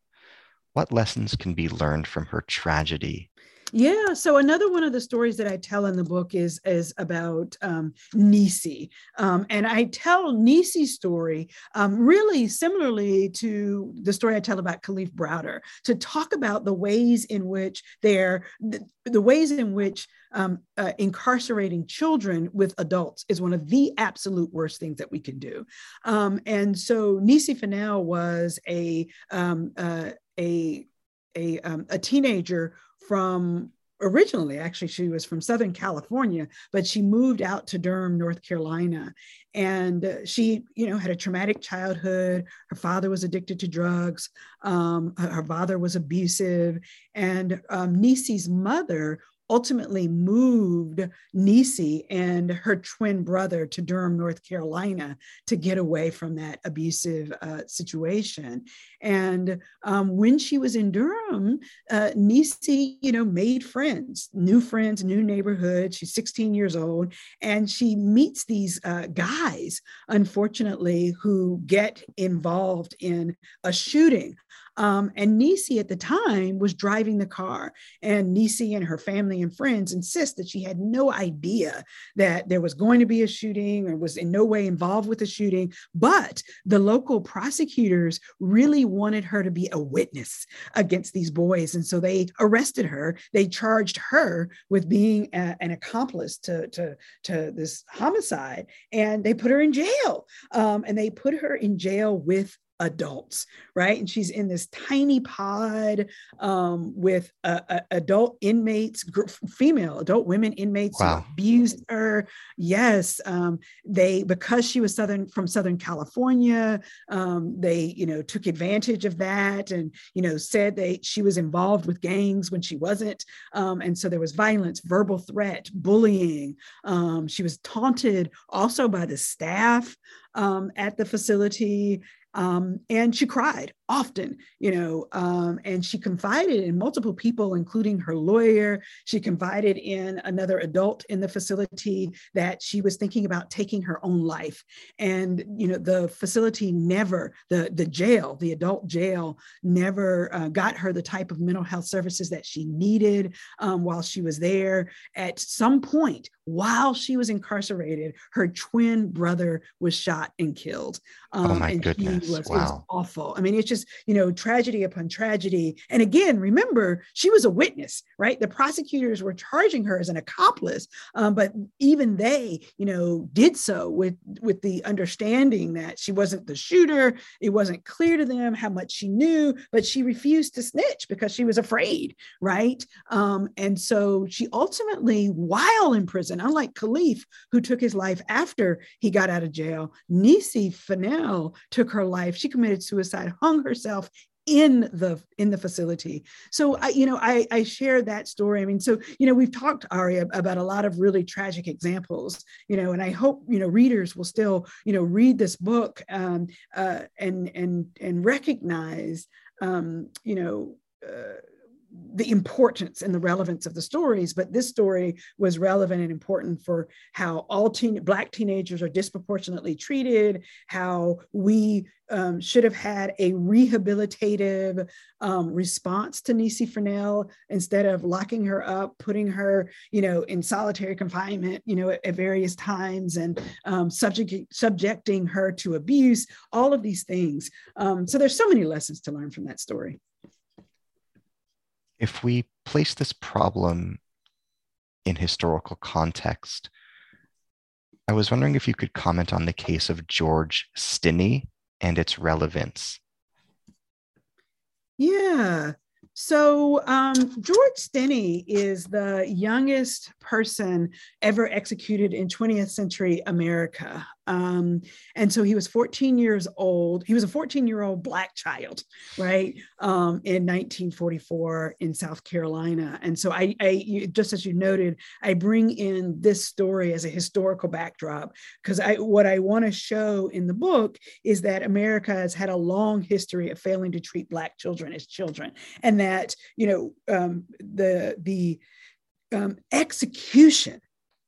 What lessons can be learned from her tragedy? Yeah. So another one of the stories that I tell in the book is is about um, Nisi, um, and I tell Nisi's story um, really similarly to the story I tell about Kalief Browder to talk about the ways in which they're the, the ways in which um, uh, incarcerating children with adults is one of the absolute worst things that we can do. Um, and so Nisi Fennell was a um, uh, a a, um, a teenager from originally actually she was from southern california but she moved out to durham north carolina. And she you know had a traumatic childhood. Her father was addicted to drugs. Um, her father was abusive. And um, nisi's mother ultimately moved Nisi and her twin brother to Durham, North Carolina to get away from that abusive uh, situation. And um, when she was in Durham, uh, Nisi, you know, made friends, new friends, new neighborhood. She's 16 years old, and she meets these uh, guys, unfortunately, who get involved in a shooting um, and Nisi at the time was driving the car, and Nisi and her family and friends insist that she had no idea that there was going to be a shooting or was in no way involved with the shooting. But the local prosecutors really wanted her to be a witness against these boys, and so they arrested her. They charged her with being a, an accomplice to, to, to this homicide, and they put her in jail. Um, and they put her in jail with adults, right? And she's in this tiny pod um, with uh, uh, adult inmates, gr- female adult women inmates wow. who abused her. Yes, um, they because she was southern from Southern California, um, they you know took advantage of that and you know said they she was involved with gangs when she wasn't, um, and so there was violence, verbal threat, bullying. Um, she was taunted also by the staff um, at the facility um, and she cried often, you know, um, and she confided in multiple people, including her lawyer. She confided in another adult in the facility that she was thinking about taking her own life. And, you know, the facility never, the, the jail, the adult jail, never uh, got her the type of mental health services that she needed um, while she was there. At some point, while she was incarcerated, her twin brother was shot and killed. Oh um, oh my goodness! Was, wow. awful. I mean, it's just just you know tragedy upon tragedy. And again remember she was a witness right? The prosecutors were charging her as an accomplice um, but even they you know did so with with the understanding that she wasn't the shooter it wasn't clear to them how much she knew but she refused to snitch because she was afraid right? Um, and so she ultimately while in prison unlike kalief who took his life after he got out of jail nisi Fennell took her life. She committed suicide hung herself in the in the facility. So i you know i i share that story. I mean so you know we've talked aria about a lot of really tragic examples you know and i hope you know readers will still you know read this book um, uh, and and and recognize um, you know uh, the importance and the relevance of the stories, but this story was relevant and important for how all teen black teenagers are disproportionately treated, how we um, should have had a rehabilitative um, response to Nisi Fennell instead of locking her up, putting her, you know, in solitary confinement, you know, at, at various times and um, subject, subjecting her to abuse, all of these things. Um, so there's so many lessons to learn from that story if we place this problem in historical context, I was wondering if you could comment on the case of George Stinney and its relevance. Yeah. So, um, George Stinney is the youngest person ever executed in 20th century America. Um, and so he was 14 years old. He was a 14 year old Black child, right, um, in 1944 in South Carolina. And so, I, I, just as you noted, I bring in this story as a historical backdrop because I, what I want to show in the book is that America has had a long history of failing to treat Black children as children, and that you know um, the the um, execution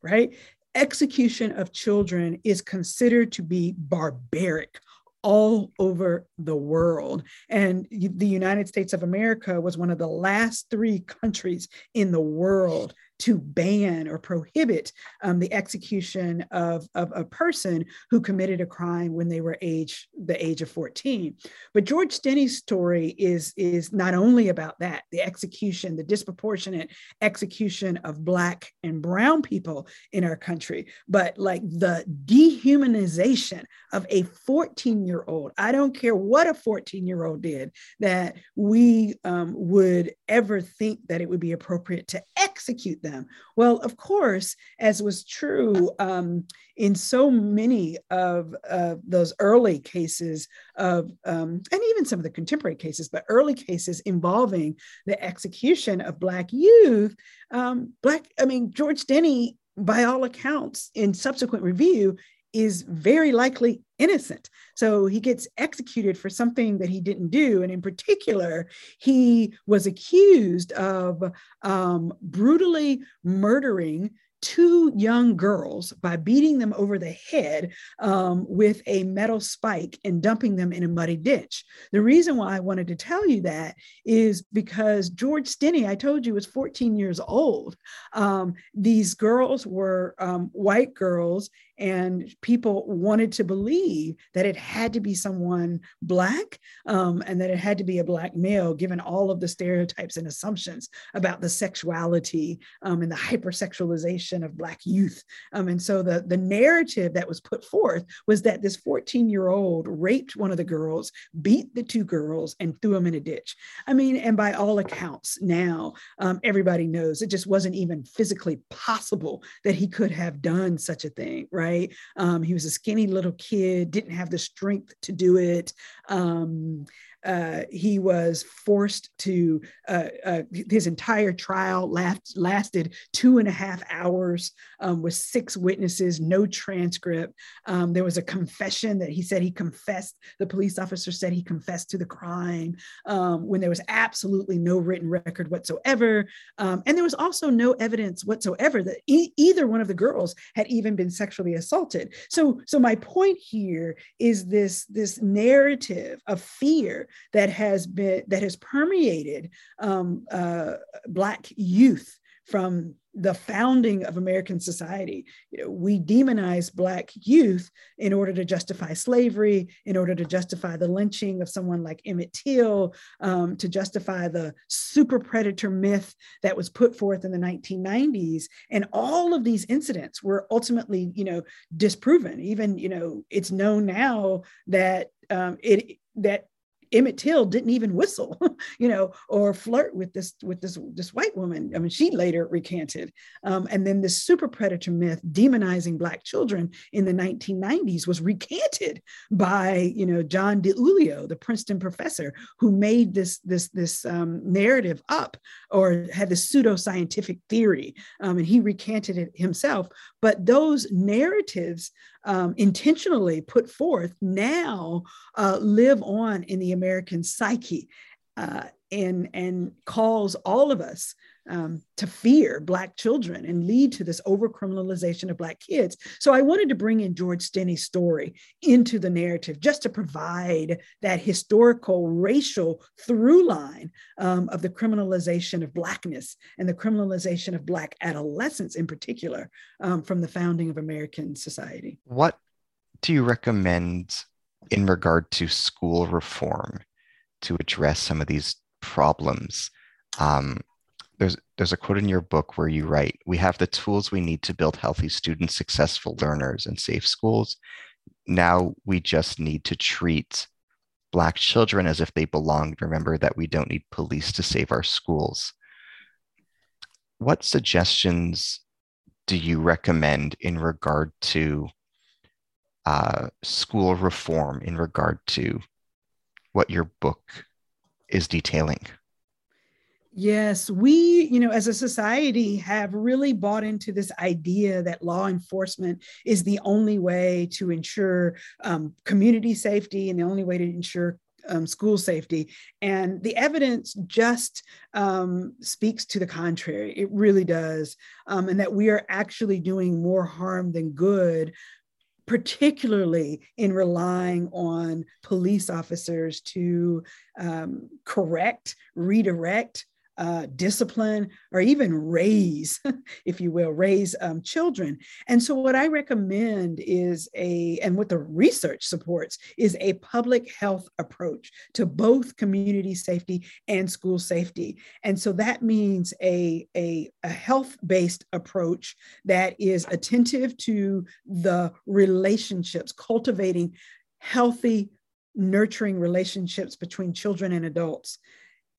right execution of children is considered to be barbaric all over the world. And the United States of America was one of the last three countries in the world to ban or prohibit um, the execution of, of a person who committed a crime when they were age the age of 14 but george stinney's story is is not only about that the execution the disproportionate execution of black and brown people in our country but like the dehumanization of a 14 year old i don't care what a 14 year old did that we um, would ever think that it would be appropriate to execute them? Well, of course, as was true um, in so many of uh, those early cases of, um, and even some of the contemporary cases, but early cases involving the execution of Black youth, um, Black, I mean, George Stinney by all accounts, in subsequent review, is very likely innocent. So he gets executed for something that he didn't do. And in particular, he was accused of um, brutally murdering two young girls by beating them over the head um, with a metal spike and dumping them in a muddy ditch. The reason why I wanted to tell you that is because George Stinney, I told you, was 14 years old. Um, these girls were um, white girls, and people wanted to believe that it had to be someone Black um, and that it had to be a Black male, given all of the stereotypes and assumptions about the sexuality um, and the hypersexualization of Black youth. Um, and so the, the narrative that was put forth was that this 14 year old raped one of the girls, beat the two girls, and threw them in a ditch. I mean, and by all accounts, now um, everybody knows it just wasn't even physically possible that he could have done such a thing, right? Um, he was a skinny little kid, didn't have the strength to do it. Um, uh, he was forced to, uh, uh, his entire trial last, lasted two and a half hours um, with six witnesses, no transcript. Um, there was a confession that he said he confessed, the police officer said he confessed to the crime um, when there was absolutely no written record whatsoever. Um, and there was also no evidence whatsoever that e- either one of the girls had even been sexually assaulted. So, so my point here is this, this narrative of fear that has been that has permeated um, uh, black youth from the founding of American society. You know, we demonize Black youth in order to justify slavery, in order to justify the lynching of someone like Emmett Till, um, to justify the super predator myth that was put forth in the 1990s. And all of these incidents were ultimately, you know, disproven. Even, you know, it's known now that um, it that Emmett Till didn't even whistle, you know, or flirt with this with this this white woman. I mean, she later recanted. Um, and then this super predator myth demonizing black children in the 1990s was recanted by you know John DiIulio, the Princeton professor, who made this this this um, narrative up or had this pseudo scientific theory, um, and he recanted it himself. But those narratives um, intentionally put forth now uh, live on in the American psyche uh, and, and calls all of us um, to fear Black children and lead to this overcriminalization of Black kids. So I wanted to bring in George Stinney's story into the narrative just to provide that historical racial through line um, of the criminalization of Blackness and the criminalization of Black adolescents in particular um, from the founding of American society. What do you recommend in regard to school reform to address some of these problems? Um, there's there's a quote in your book where you write, "We have the tools we need to build healthy students, successful learners, and safe schools. Now we just need to treat Black children as if they belong. Remember that we don't need police to save our schools." What suggestions do you recommend in regard to uh, school reform? In regard to what your book is detailing? Yes, we, you know, as a society have really bought into this idea that law enforcement is the only way to ensure um, community safety and the only way to ensure um, school safety. And the evidence just um, speaks to the contrary. It really does. Um, and that we are actually doing more harm than good particularly in relying on police officers to um, correct, redirect, uh, discipline, or even raise, if you will, raise um, children. And so, what I recommend is a, and what the research supports, is a public health approach to both community safety and school safety. And so, that means a, a, a health based approach that is attentive to the relationships, cultivating healthy, nurturing relationships between children and adults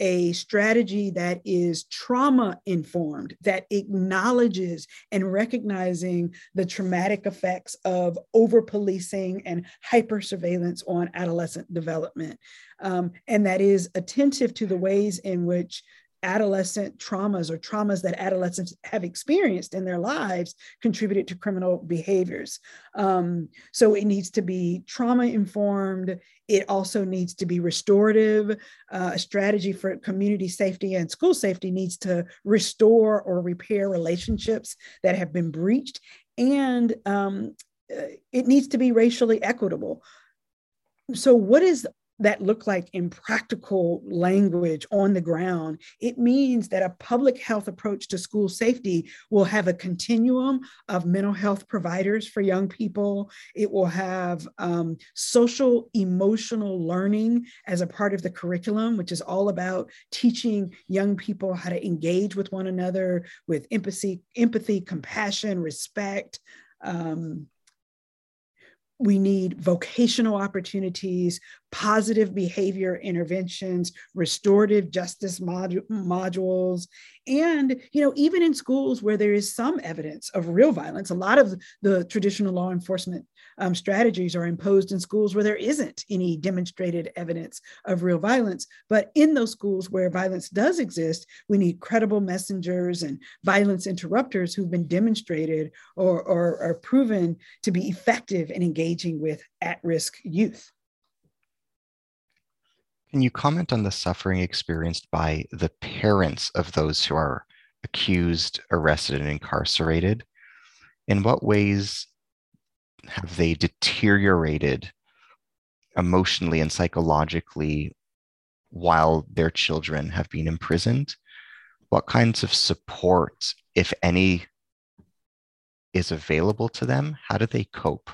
a strategy that is trauma informed, that acknowledges and recognizing the traumatic effects of over policing and hyper surveillance on adolescent development, um, and that is attentive to the ways in which adolescent traumas or traumas that adolescents have experienced in their lives contributed to criminal behaviors. Um, so it needs to be trauma informed. It also needs to be restorative. Uh, a strategy for community safety and school safety needs to restore or repair relationships that have been breached. And um, uh, it needs to be racially equitable. So, what is that look like in practical language on the ground, it means that a public health approach to school safety will have a continuum of mental health providers for young people. It will have um, social emotional learning as a part of the curriculum, which is all about teaching young people how to engage with one another with empathy, empathy, compassion, respect. Um, we need vocational opportunities, positive behavior interventions, restorative justice mod- modules, and you know even in schools where there is some evidence of real violence, a lot of the traditional law enforcement um, strategies are imposed in schools where there isn't any demonstrated evidence of real violence. But in those schools where violence does exist, we need credible messengers and violence interrupters who've been demonstrated or, or are proven to be effective in engaging with at risk youth. Can you comment on the suffering experienced by the parents of those who are accused, arrested, and incarcerated? In what ways have they deteriorated emotionally and psychologically while their children have been imprisoned? what kinds of support, if any, is available to them? How do they cope?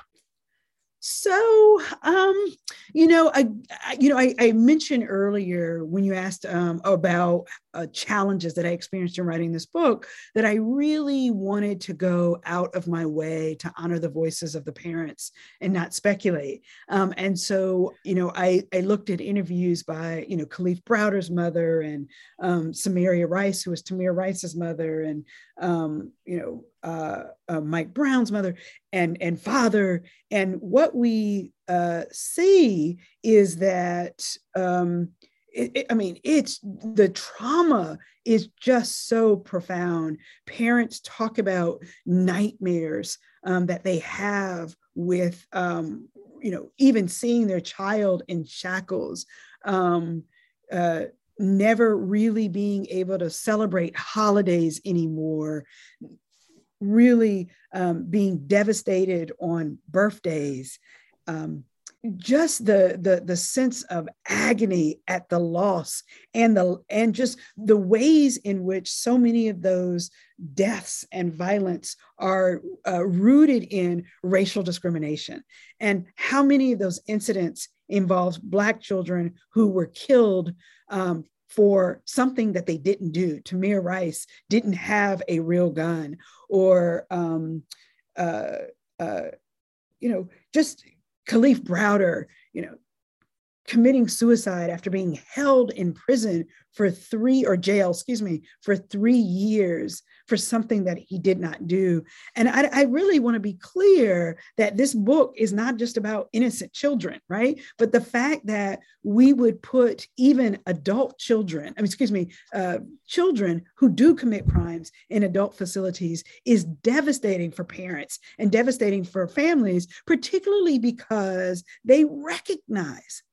So, um, you know, I, I you know, I, I, mentioned earlier when you asked um, about uh, challenges that I experienced in writing this book that I really wanted to go out of my way to honor the voices of the parents and not speculate. Um, and so, you know, I, I looked at interviews by, you know, Kalief Browder's mother and um, Samaria Rice, who was Tamir Rice's mother, and um, you know, uh, uh, Mike Brown's mother and and father. And what we uh, see is that um, it, it, I mean, it's the trauma is just so profound. Parents talk about nightmares um, that they have with, um, you know, even seeing their child in shackles. Um, uh, never really being able to celebrate holidays anymore, really um, being devastated on birthdays. Um, just the, the the sense of agony at the loss and the and just the ways in which so many of those deaths and violence are uh, rooted in racial discrimination and how many of those incidents involves black children who were killed um, for something that they didn't do. Tamir Rice didn't have a real gun, or um, uh, uh, you know, just Kalief Browder, you know, committing suicide after being held in prison for three or jail, excuse me, for three years for something that he did not do. And I, I really want to be clear that this book is not just about innocent children, right? But the fact that we would put even adult children, I mean, excuse me, uh, children who do commit crimes in adult facilities is devastating for parents and devastating for families, particularly because they recognize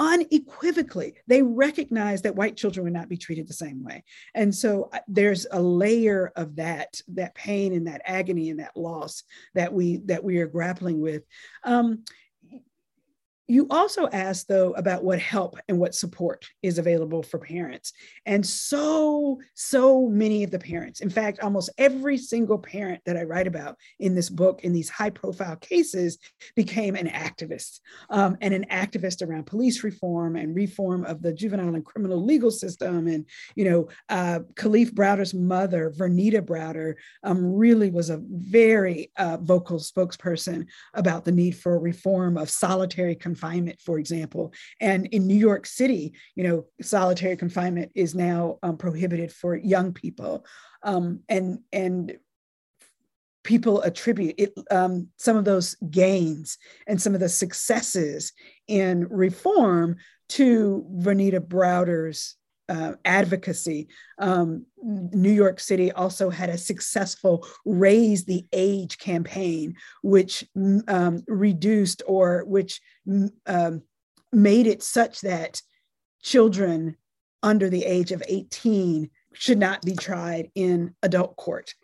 unequivocally they recognize that white children would not be treated the same way. And so uh, there's a layer of that that pain and that agony and that loss that we that we are grappling with. Um, you also asked, though, about what help and what support is available for parents. And so, so many of the parents, in fact, almost every single parent that I write about in this book, in these high profile cases, became an activist um, and an activist around police reform and reform of the juvenile and criminal legal system. And, you know, uh, Kalief Browder's mother, Vernita Browder, um, really was a very uh, vocal spokesperson about the need for reform of solitary confinement confinement, for example. And in New York City, you know, solitary confinement is now um, prohibited for young people. Um, and, and people attribute it, um, some of those gains and some of the successes in reform to Vernita Browder's uh, advocacy. Um, New York City also had a successful raise the age campaign, which um, reduced or which um, made it such that children under the age of 18 should not be tried in adult court.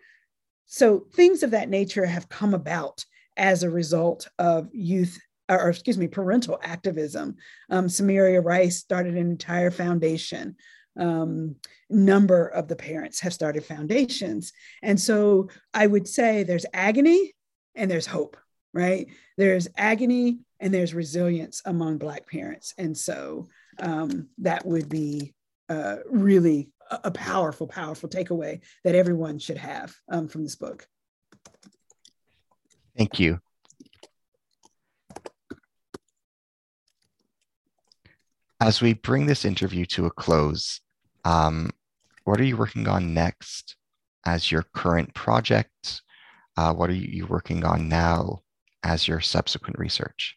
So things of that nature have come about as a result of youth or excuse me, parental activism. Um, Samaria Rice started an entire foundation um, number of the parents have started foundations. And so I would say there's agony and there's hope, right? There's agony and there's resilience among Black parents. And so um, that would be uh, really a, a, powerful, powerful takeaway that everyone should have um, from this book. Thank you. As we bring this interview to a close, um, what are you working on next as your current project? Uh, what are you working on now as your subsequent research?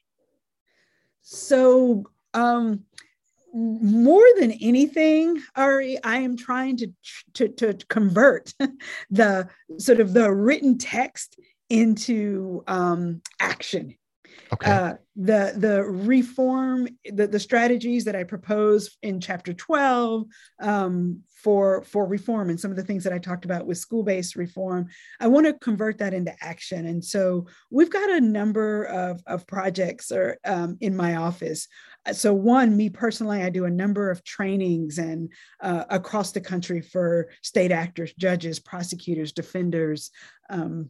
So, um, more than anything, Ari, I am trying to, to, to convert the sort of the written text into um, action Okay. Uh, the the reform, the, the strategies that I propose in chapter 12 um, for, for reform and some of the things that I talked about with school-based reform, I want to convert that into action. And so we've got a number of, of projects or, um, in my office. So one, me personally, I do a number of trainings and uh, across the country for state actors, judges, prosecutors, defenders, um,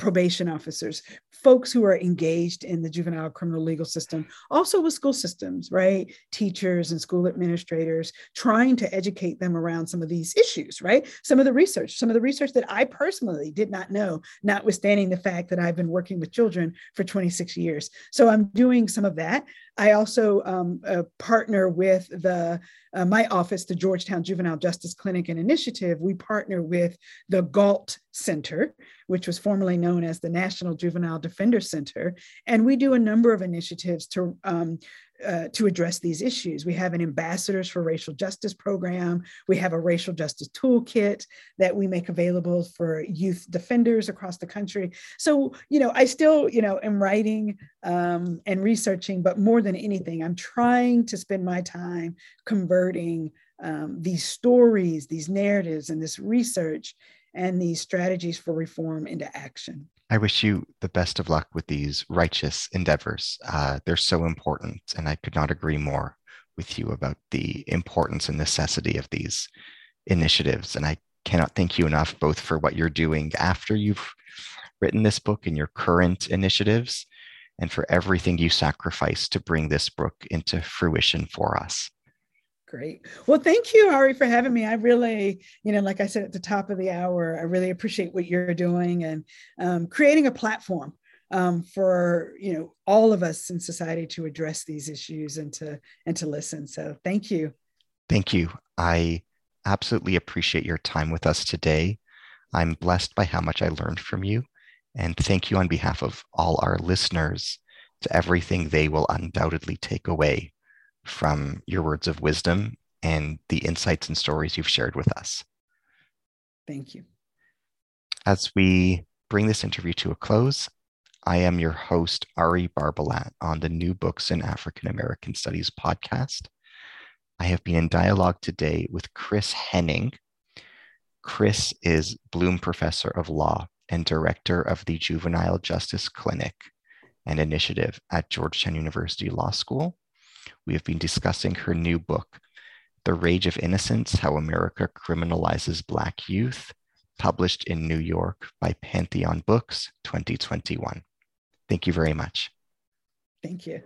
probation officers, folks who are engaged in the juvenile criminal legal system, also with school systems, right? Teachers and school administrators, trying to educate them around some of these issues, right? Some of the research, some of the research that I personally did not know, notwithstanding the fact that I've been working with children for 26 years. So I'm doing some of that. I also um, uh, partner with the uh, my office, the Georgetown Juvenile Justice Clinic and Initiative. We partner with the Gault Center, which was formerly known as the National Juvenile Defender Center, and we do a number of initiatives to um, uh, to address these issues. We have an Ambassadors for Racial Justice program. We have a racial justice toolkit that we make available for youth defenders across the country. So, you know, I still, you know, am writing um, and researching, but more than anything, I'm trying to spend my time converting um, these stories, these narratives, and this research and these strategies for reform into action. I wish you the best of luck with these righteous endeavors. Uh, they're so important, and I could not agree more with you about the importance and necessity of these initiatives. And I cannot thank you enough, both for what you're doing after you've written this book and your current initiatives, and for everything you sacrifice to bring this book into fruition for us. Great. Well, thank you, Ari, for having me. I really, you know, like I said at the top of the hour, I really appreciate what you're doing and um, creating a platform um, for you know all of us in society to address these issues and to and to listen. So, thank you. Thank you. I absolutely appreciate your time with us today. I'm blessed by how much I learned from you, and thank you on behalf of all our listeners to everything they will undoubtedly take away from your words of wisdom and the insights and stories you've shared with us. Thank you. As we bring this interview to a close, I am your host, Ari Barbalat, on the New Books in African American Studies podcast. I have been in dialogue today with Kristin Henning. Chris is Blume Professor of Law and Director of the Juvenile Justice Clinic and Initiative at Georgetown University Law School we have been discussing her new book, The Rage of Innocence How America Criminalizes Black Youth, published in New York by Pantheon Books 2021. Thank you very much. Thank you.